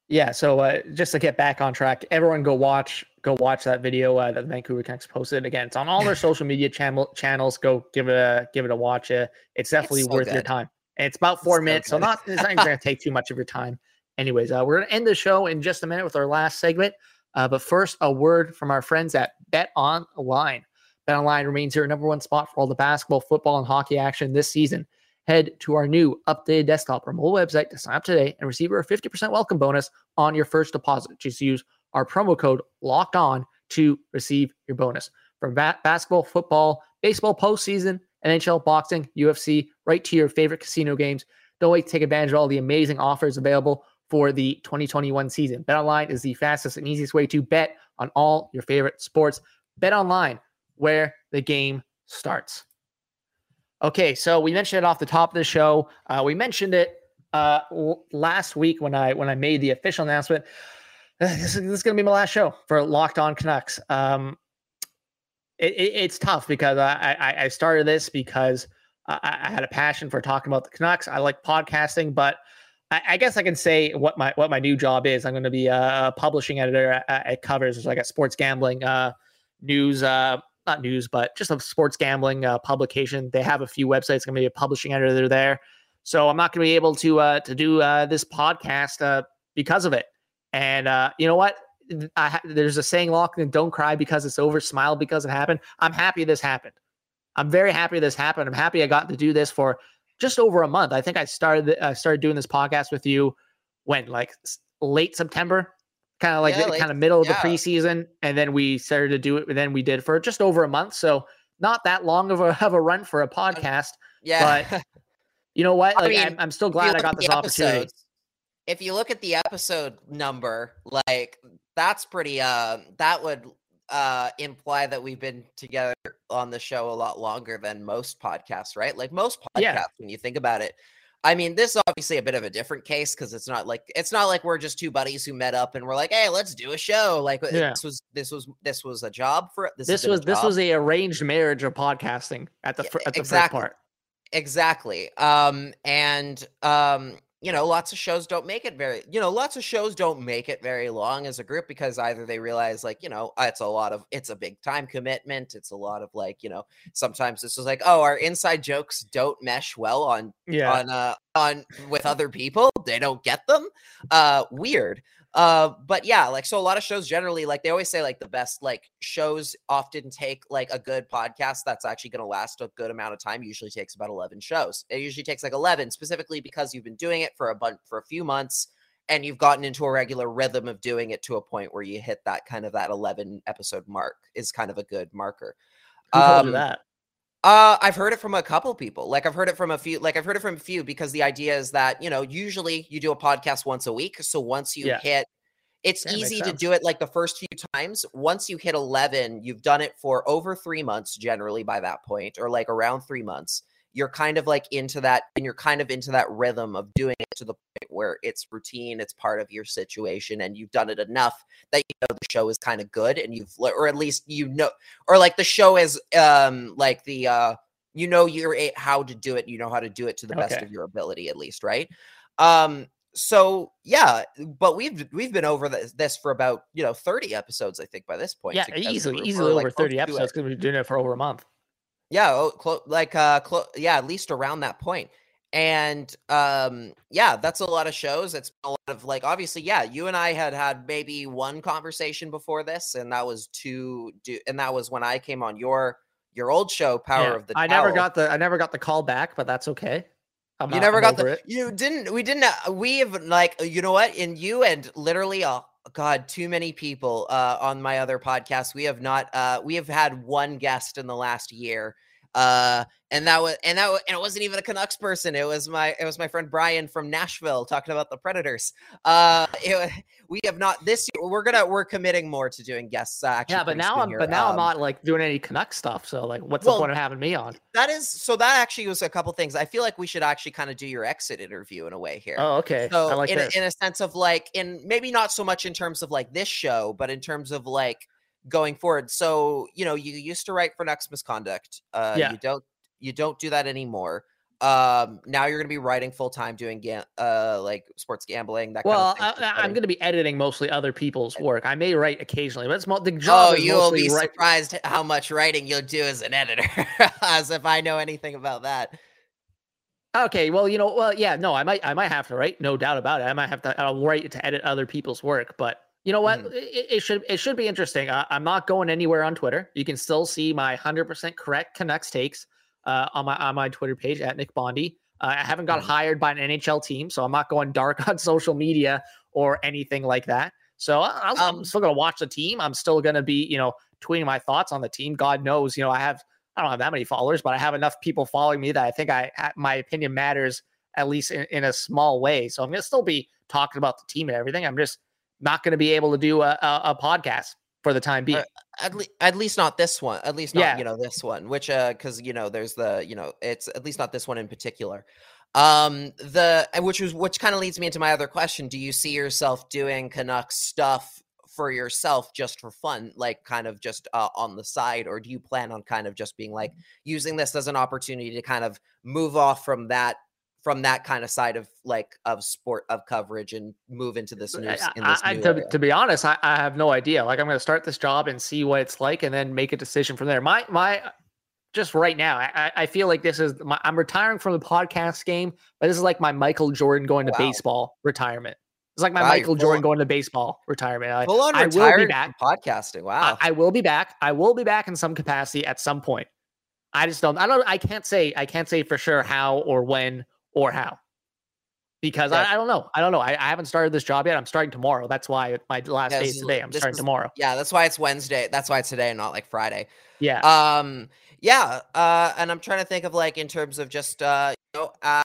Yeah so uh just to get back on track everyone go watch go watch that video uh, that the vancouver canucks posted. Again it's on all their <laughs> social media channel channels go give it a give it a watch uh, it's definitely it's so worth good. your time. And it's about four it's minutes so, so not it's not even going <laughs> to take too much of your time Anyways, uh, we're going to end the show in just a minute with our last segment. Uh, but first, a word from our friends at Bet Online. Bet Online remains your number one spot for all the basketball, football, and hockey action this season. Head to our new updated desktop or mobile website to sign up today and receive our 50% welcome bonus on your first deposit. Just use our promo code locked on to receive your bonus. From ba- basketball, football, baseball postseason, NHL, boxing, UFC, right to your favorite casino games. Don't wait to take advantage of all the amazing offers available for the 2021 season. BetOnline is the fastest and easiest way to bet on all your favorite sports. BetOnline, where the game starts. Okay, so we mentioned it off the top of the show. Uh, we mentioned it uh, last week when I when I made the official announcement. <sighs> This is, this is going to be my last show for Locked On Canucks. Um, it, it, it's tough because I, I, I started this because I, I had a passion for talking about the Canucks. I like podcasting, but I, I, guess I can say what my what my new job is. I'm going to be a publishing editor at, at Covers, so I got sports gambling uh, news, uh, not news, but just a sports gambling uh, publication. They have a few websites. Going to be a publishing editor there, so I'm not going to be able to uh, to do uh, this podcast uh, because of it. And you know what? I, there's a saying, "Lock and don't cry because it's over. Smile because it happened." I'm happy this happened. I'm very happy this happened. I'm happy I got to do this for just over a month. I think I started I started doing this podcast with you when like late September, kind of like yeah, kind of middle of yeah. the preseason, and then we started to do it. And Then we did for just over a month, so not that long of a <laughs> of a run for a podcast. Yeah, but <laughs> you know what? Like, I mean, I'm, I'm still glad I got this opportunity. If you look at the episode number, like that's pretty. Uh, that would uh imply that we've been together on the show a lot longer than most podcasts, right? Like most podcasts, yeah. when you think about it. I mean, this is obviously a bit of a different case because it's not like it's not like we're just two buddies who met up and we're like, "Hey, let's do a show." Like uh, yeah. this was this was this was a job for this. This was this was a arranged marriage of podcasting at the at the exactly. first part. Exactly. Um, and um, you know, lots of shows don't make it very, you know, lots of shows don't make it very long as a group because either they realize like, you know, it's a lot of, it's a big time commitment. It's a lot of like, you know, sometimes this is like, oh, our inside jokes don't mesh well on, yeah. on, uh, on with other people. They don't get them. Uh, weird. Uh, but yeah, like so a lot of shows generally, like they always say, like the best like shows often take like a good podcast that's actually going to last a good amount of time. Usually takes about eleven shows. It usually takes like eleven, specifically because you've been doing it for a bunch for a few months and you've gotten into a regular rhythm of doing it to a point where you hit that kind of that 11 episode mark is kind of a good marker. Who um, that? Uh, I've heard it from a couple people. Like I've heard it from a few. Like I've heard it from a few because the idea is that you know usually you do a podcast once a week. So once you yeah. hit, it's that easy to do it like the first few times. Once you hit eleven, you've done it for over three months generally by that point, or like around three months. You're kind of like into that, and you're kind of into that rhythm of doing it to the point where it's routine, it's part of your situation, and you've done it enough that you know the show is kind of good, and you've, or at least you know, or like the show is, um, like the, uh, you know, you're a, how to do it, you know how to do it to the best of your ability, at least, right? Um, so yeah, but we've we've been over this, this, for about you know 30 episodes, I think, by this point. Yeah, easily, easily over like 30 episodes because we've been doing it for over a month. Yeah, oh, clo- like uh, clo- yeah, at least around that point. And um, yeah, that's a lot of shows. It's a lot of like, obviously, yeah. You and I had had maybe one conversation before this, and that was to do, and that was when I came on your your old show, Power yeah, of the. I never got the I never got the call back, but that's okay. I'm you never got the. It. You didn't. We didn't. Uh, we have like you know what? In you and literally, oh God, too many people uh, on my other podcast. We have not. Uh, we have had one guest in the last year uh, and that was and that was, and it wasn't even a Canucks person. It was my it was my friend Brian from Nashville talking about the Predators. Uh, <laughs> it, we have not this year. We're gonna we're committing more to doing guests. Uh, actually, yeah, but now I'm here. but now um, I'm not like doing any Canuck stuff. So like, what's well, the point of having me on? That is so. That actually was a couple things. I feel like we should actually kind of do your exit interview in a way here. Oh, okay. So like in. A, in a sense of like in maybe not so much in terms of like this show, but in terms of like going forward. So, you know, you used to write for Nucks Misconduct. Uh, yeah. You don't you don't do that anymore. Um, now you're going to be writing full time, doing ga- uh like sports gambling. That well, kind of I, am going to be editing mostly other people's work. I may write occasionally, but it's mo- the job. Oh, you will be write- surprised how much writing you'll do as an editor, <laughs> as if I know anything about that. Okay, well, you know, well, yeah, no, I might, I might have to write, no doubt about it. I might have to I'll write to edit other people's work, but you know what? Mm-hmm. It, it, should it should be interesting. I, am not going anywhere on Twitter. You can still see my 100% correct Canucks takes uh, on my on my Twitter page at Nick Bondy. Uh, I haven't got mm-hmm. hired by an NHL team, so I'm not going dark <laughs> on social media or anything like that. So I, am um, still going to watch the team. I'm still going to be, you know, tweeting my thoughts on the team. God knows, you know, I have I don't have that many followers, but I have enough people following me that I think I my opinion matters at least in, in a small way. So I'm going to still be talking about the team and everything. I'm just not going to be able to do a, a, a podcast for the time being. Uh, at, le- at least not this one. At least not yeah. you know this one, which uh because you know there's the you know it's at least not this one in particular. Um the which was which kind of leads me into my other question. Do you see yourself doing Canucks stuff for yourself just for fun, like kind of just uh, on the side, or do you plan on kind of just being like using this as an opportunity to kind of move off from that from that kind of side of like of sport of coverage and move into this new eh, in this I, to, to be honest, I, I have no idea. Like I'm going to start this job and see what it's like, and then make a decision from there. My my, uh, just right now, I, I feel like this is my, I'm retiring from the podcast game, but this is like my Michael Jordan going to Wow. baseball retirement. It's like my Wow, Michael Jordan on- going to baseball retirement. I, Full on I will be back. podcasting. Wow. I will be back. I will be back in some capacity at some point. I just don't. I don't. I can't say. I can't say for sure how or when or how because. I, I don't know. I don't know. I, I haven't started this job yet. I'm starting tomorrow. That's why my last day is today. I'm starting is- tomorrow. yeah, that's why it's Wednesday. That's why it's today and not like Friday. Yeah. Um, yeah, uh, and I'm trying to think of like in terms of just uh, you know, uh,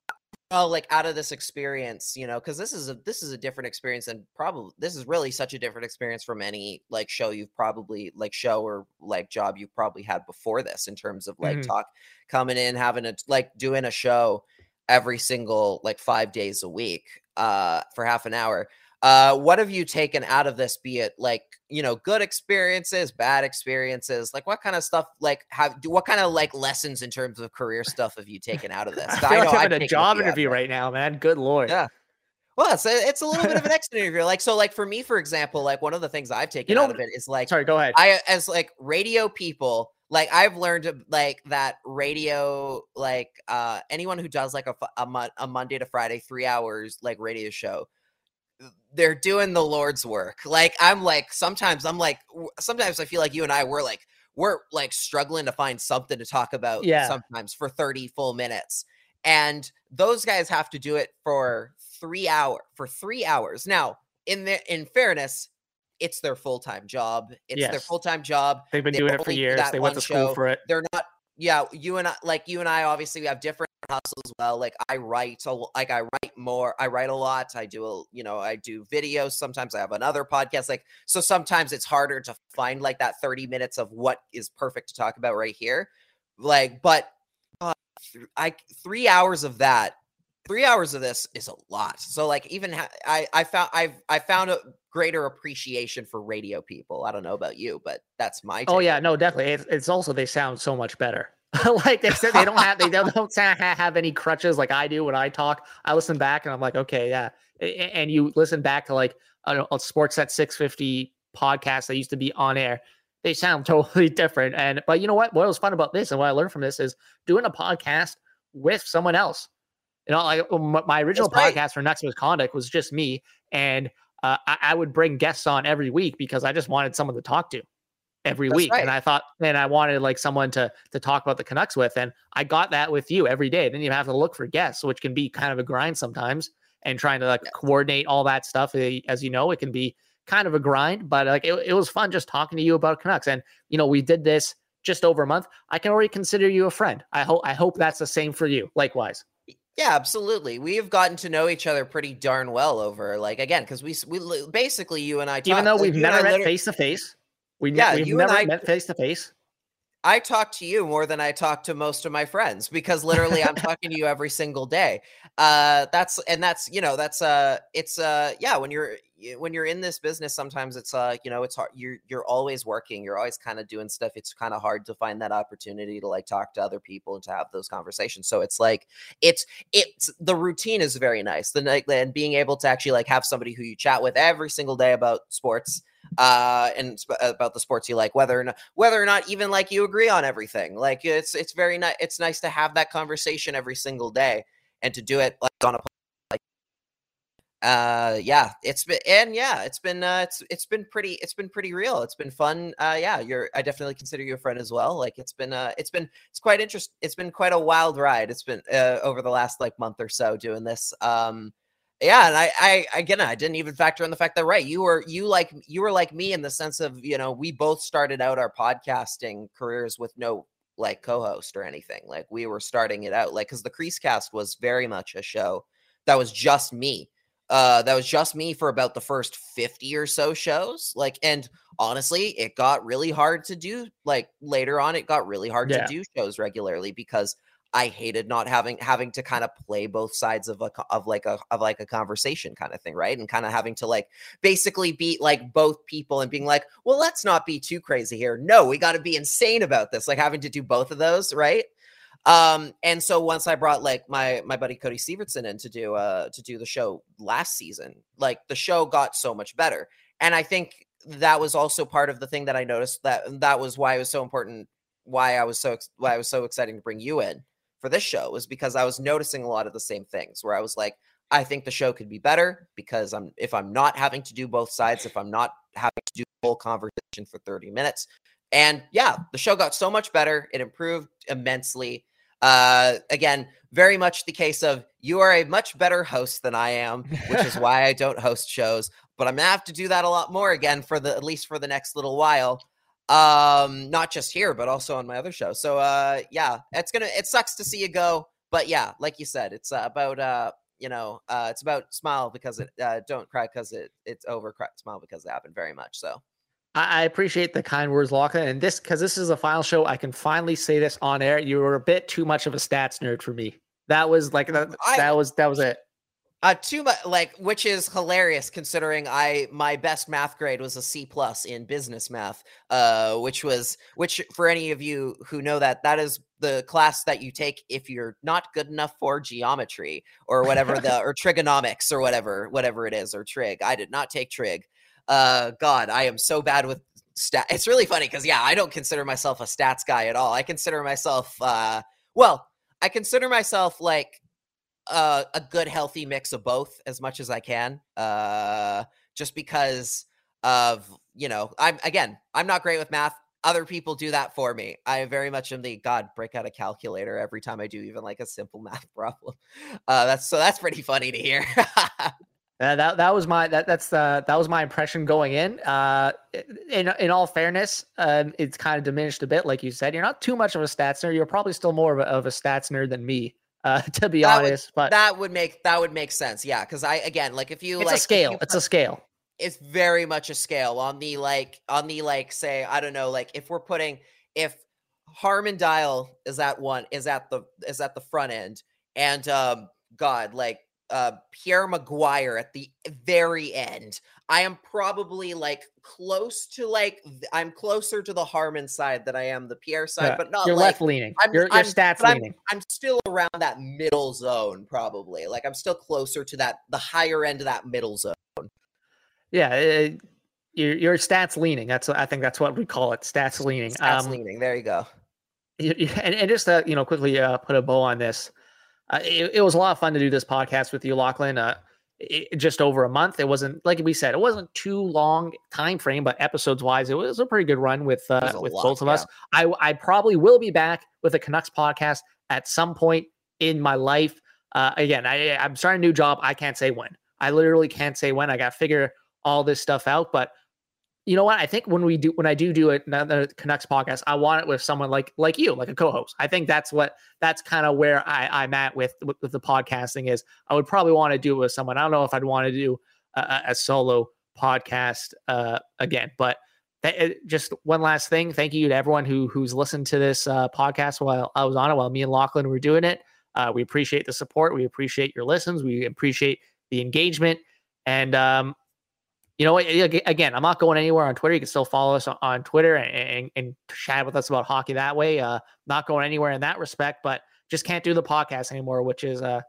well, like out of this experience, you know, because this is a this is a different experience and probably this is really such a different experience from any like show you've probably like show or like job you've probably had before this in terms of like Mhm. talk coming in having a like doing a show every single like five days a week uh for half an hour uh what have you taken out of this be it like you know good experiences bad experiences like what kind of stuff like have do what kind of like lessons in terms of career stuff have you taken out of this <laughs> I 'Cause feel like know I'm in a job few out of interview right now, man. Good lord. Yeah. well it's a, it's a little bit of an <laughs> exit interview like so like for me for example like one of the things i've taken you know, out of it is like Sorry. Go ahead. I as like radio people, like I've learned uh, like that radio, like uh anyone who does like a a, mon- a Monday to Friday three hours like radio show, they're doing the Lord's work. Like I'm like sometimes I'm like sometimes I feel like you and I we're like we're like struggling to find something to talk about Yeah. sometimes for 30 full minutes. And those guys have to do it for three hour for three hours. Now, in the in fairness, it's their full-time job. It's their full-time job. They've been they doing it for years. They went to school show. for it. They're not yeah, you and I like you and I obviously we have different hustles as well. Like I write a, l- like I write more, I write a lot. I do a you know, I do videos. Sometimes I have another podcast. Like so sometimes it's harder to find like that 30 minutes of what is perfect to talk about right here. Like, but uh, th- I three hours of that, three hours of this is a lot. So like even ha- I I found I've I found a greater appreciation for radio people. I don't know about you, but that's my Oh yeah, no, definitely. It's, it's also they sound so much better. <laughs> like they said, they don't have they don't, <laughs> don't have any crutches like I do when I talk. I listen back and I'm like, okay, yeah. And you listen back to like a, a Sportsnet 650 podcast that used to be on air. They sound <laughs> totally different. And but you know what? What was fun about this and what I learned from this is doing a podcast with someone else. You know, like my original podcast for Nucks Misconduct was just me, and uh, I, I would bring guests on every week because I just wanted someone to talk to every That's week. right. And I thought, and I wanted like someone to to talk about the Canucks with, and I got that with you every day. Then you have to look for guests, which can be kind of a grind sometimes, and trying to like Yes. coordinate all that stuff. eh, As you know, it can be kind of a grind, but like it, it was fun just talking to you about Canucks. And you know, we did this just over a month. I can already consider you a friend. I hope I hope that's the same for you. Likewise. Yeah, absolutely. We have gotten to know each other pretty darn well over like again because we we basically you and I Even though we've never met face to face. We Yeah, we've you and never I- met face to face. I talk to you more than I talk to most of my friends because literally I'm <laughs> talking to you every single day. Uh that's and that's you know that's uh it's uh yeah when you're when you're in this business sometimes it's uh you know it's hard you're you're always working you're always kind of doing stuff it's kind of hard to find that opportunity to like talk to other people and to have those conversations so it's like it's it's the routine is very nice the night and being able to actually like have somebody who you chat with every single day about sports uh and about the sports you like whether or not whether or not even like you agree on everything. Like it's it's very nice it's nice to have that conversation every single day and to do it like on a like uh yeah it's been and yeah it's been uh it's it's been pretty it's been pretty real. It's been fun. Uh yeah you're i definitely consider you a friend as well. Like it's been uh it's been it's quite interest it's been quite a wild ride. It's been uh over the last like month or so doing this. Um yeah and I, I again i didn't even factor in the fact that right you were you like you were like me in the sense of you know we both started out our podcasting careers with no like co-host or anything like we were starting it out like because the crease cast was very much a show that was just me uh that was just me for about the first 50 or so shows like and honestly it got really hard to do like later on it got really hard Yeah. to do shows regularly because I hated not having having to kind of play both sides of a of like a of like a conversation kind of thing, right? And kind of having to like basically beat like both people and being like, well, let's not be too crazy here. No, we got to be insane about this. Like having to do both of those, right? Um, and so once I brought like my my buddy Cody Sievertson in to do uh to do the show last season, like the show got so much better. And I think that was also part of the thing that I noticed that that was why it was so important, why I was so why I was so exciting to bring you in for this show was because I was noticing a lot of the same things where I was like, I think the show could be better because I'm if I'm not having to do both sides, if I'm not having to do the whole conversation for 30 minutes. And yeah, the show got so much better. It improved immensely. Uh, again, very much the case of you are a much better host than I am, which is why I don't host shows. But I'm gonna have to do that a lot more again for the at least for the next little while. Um, not just here, but also on my other show. So uh, yeah, it's gonna it sucks to see you go, but yeah, like you said, it's uh, about uh, you know, uh, it's about smile because it uh, don't cry because it it's over. Cry, smile because it happened very much. So I, appreciate the kind words, Lachlan. And this, because this is a final show, I can finally say this on air. You were a bit too much of a stats nerd for me. That was like that. I, that was that was it. Uh, too much, like, which is hilarious considering I my best math grade was a C plus in business math, uh, which was which for any of you who know that that is the class that you take if you're not good enough for geometry or whatever the <laughs> or trigonomics or whatever whatever it is or trig. I did not take trig. Uh, God, I am so bad with stat. It's really funny because yeah, I don't consider myself a stats guy at all. I consider myself, uh, well, I consider myself like uh, a good, healthy mix of both as much as I can. Uh, just because of you know, I'm again, I'm not great with math. Other people do that for me. I very much am the God break out a calculator every time I do even like a simple math <laughs> problem. Uh, that's so that's pretty funny to hear. <laughs> Uh, that that was my that that's that was my impression going in. Uh, in in all fairness, um, it's kind of diminished a bit, like you said. You're not too much of a stats nerd. You're probably still more of a, of a stats nerd than me, uh, <laughs> to be that honest. Would, but that would make that would make sense, yeah. Because I again, like if you like it's like, a scale. It's a scale. It's very much a scale on the like on the like say I don't know like if we're putting if Harman Dayal is at one is at the is at the front end and um God like uh, Pierre McGuire at the very end. I am probably like close to like I'm closer to the Harman side than I am the Pierre side, yeah, but not you're like, left leaning. I'm, you're, you're I'm, stats leaning. I'm, I'm, still around that middle zone, probably. Like I'm still closer to that the higher end of that middle zone. Yeah, it, you're, you're stats leaning. That's I think that's what we call it, stats leaning. Stats um, leaning. There you go. And, and just to you know quickly uh, put a bow on this uh, it, it, was a lot of fun to do this podcast with you, Lachlan. Uh, it, just over a month. It wasn't like we said, it wasn't too long time frame, but episodes wise, it was a pretty good run with uh, with lot, both of yeah. us. I I probably will be back with a Canucks podcast at some point in my life. Uh, again, I I'm starting a new job. I can't say when. I literally can't say when. I got to figure all this stuff out, but you know what? I think when we do when I do do it, another Canucks podcast, I want it with someone like like you, like a co-host. I think that's what that's kind of where I, I'm at with, with, with the podcasting is. I would probably want to do it with someone. I don't know if I'd want to do a, a solo podcast uh, again, but th- just one last thing. Thank you to everyone who who's listened to this uh, podcast while I was on it, while me and Lachlan were doing it. Uh, we appreciate the support. We appreciate your listens. We appreciate the engagement. And um, you know, again, I'm not going anywhere on Twitter. You can still follow us on Twitter and, and, and chat with us about hockey that way. Uh, not going anywhere in that respect, but just can't do the podcast anymore, which is uh,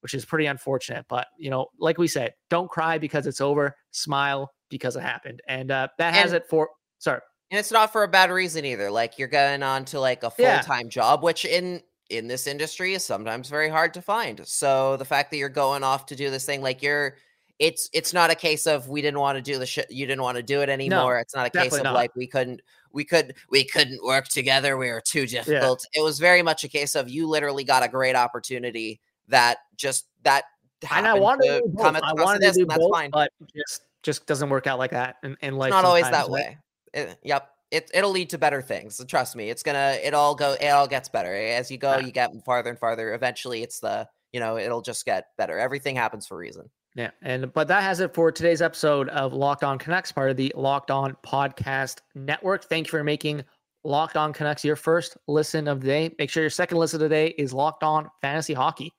which is pretty unfortunate. But you know, like we said, don't cry because it's over. Smile because it happened, and uh, that has and, it for. Sorry, and it's not for a bad reason either. Like you're going on to like a full time yeah. job, which in in this industry is sometimes very hard to find. So the fact that you're going off to do this thing, like you're it's it's not a case of we didn't want to do the shit you didn't want to do it anymore. No, it's not a case of not. like we couldn't we could we couldn't work together. We were too difficult. Yeah. It was very much a case of you literally got a great opportunity that just that and I wanted to, to come I wanted this, to do both, fine. but just just doesn't work out like that in, in life. It's not always that way. It, yep. It, it'll lead to better things. Trust me. It's gonna. It all go. It all gets better as you go. Yeah. You get farther and farther. Eventually, it's the. You know, it'll just get better. Everything happens for a reason. Yeah, and but that has it for today's episode of Locked On Canucks, part of the Locked On Podcast Network. Thank you for making Locked On Canucks your first listen of the day. Make sure your second listen of the day is Locked On Fantasy Hockey.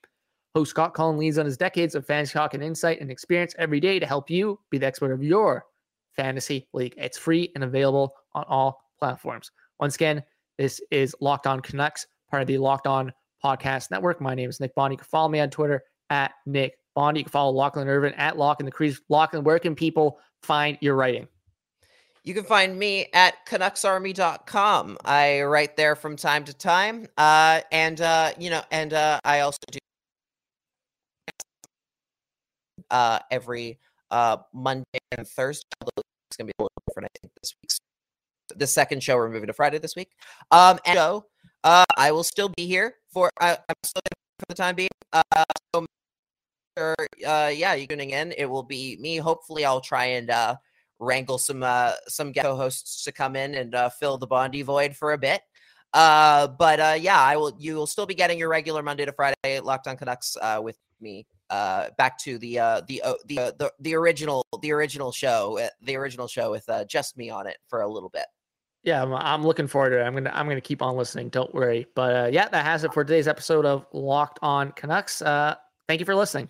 Host Scott Cullen leads on his decades of fantasy hockey and insight and experience every day to help you be the expert of your fantasy league. It's free and available on all platforms. Once again, this is Locked On Canucks, part of the Locked On Podcast Network. My name is Nick Bondy. You can follow me on Twitter at Nick Bondy. You can follow Lachlan Irvin at Lock in the Crease. Lachlan, where can people find your writing? You can find me at canucksarmy.com. I write there from time to time. Uh, and, uh, you know, and uh, I also do uh, every uh, Monday and Thursday. It's going to be a little different, I think, this week's. The second show we're moving to Friday this week. Um, and so uh, I will still be here for. I'm still for the time being. Uh, so, uh, yeah, you're tuning in. It will be me. Hopefully, I'll try and uh, wrangle some uh, some co-hosts to come in and uh, fill the Bondy void for a bit. Uh, but uh, yeah, I will. You will still be getting your regular Monday to Friday Locked On Canucks uh, with me. Uh, back to the uh, the uh, the, uh, the the original the original show uh, the original show with uh, just me on it for a little bit. Yeah, I'm, I'm looking forward to it. I'm gonna I'm gonna keep on listening. Don't worry. But uh, yeah, that has it for today's episode of Locked On Canucks. Uh, thank you for listening.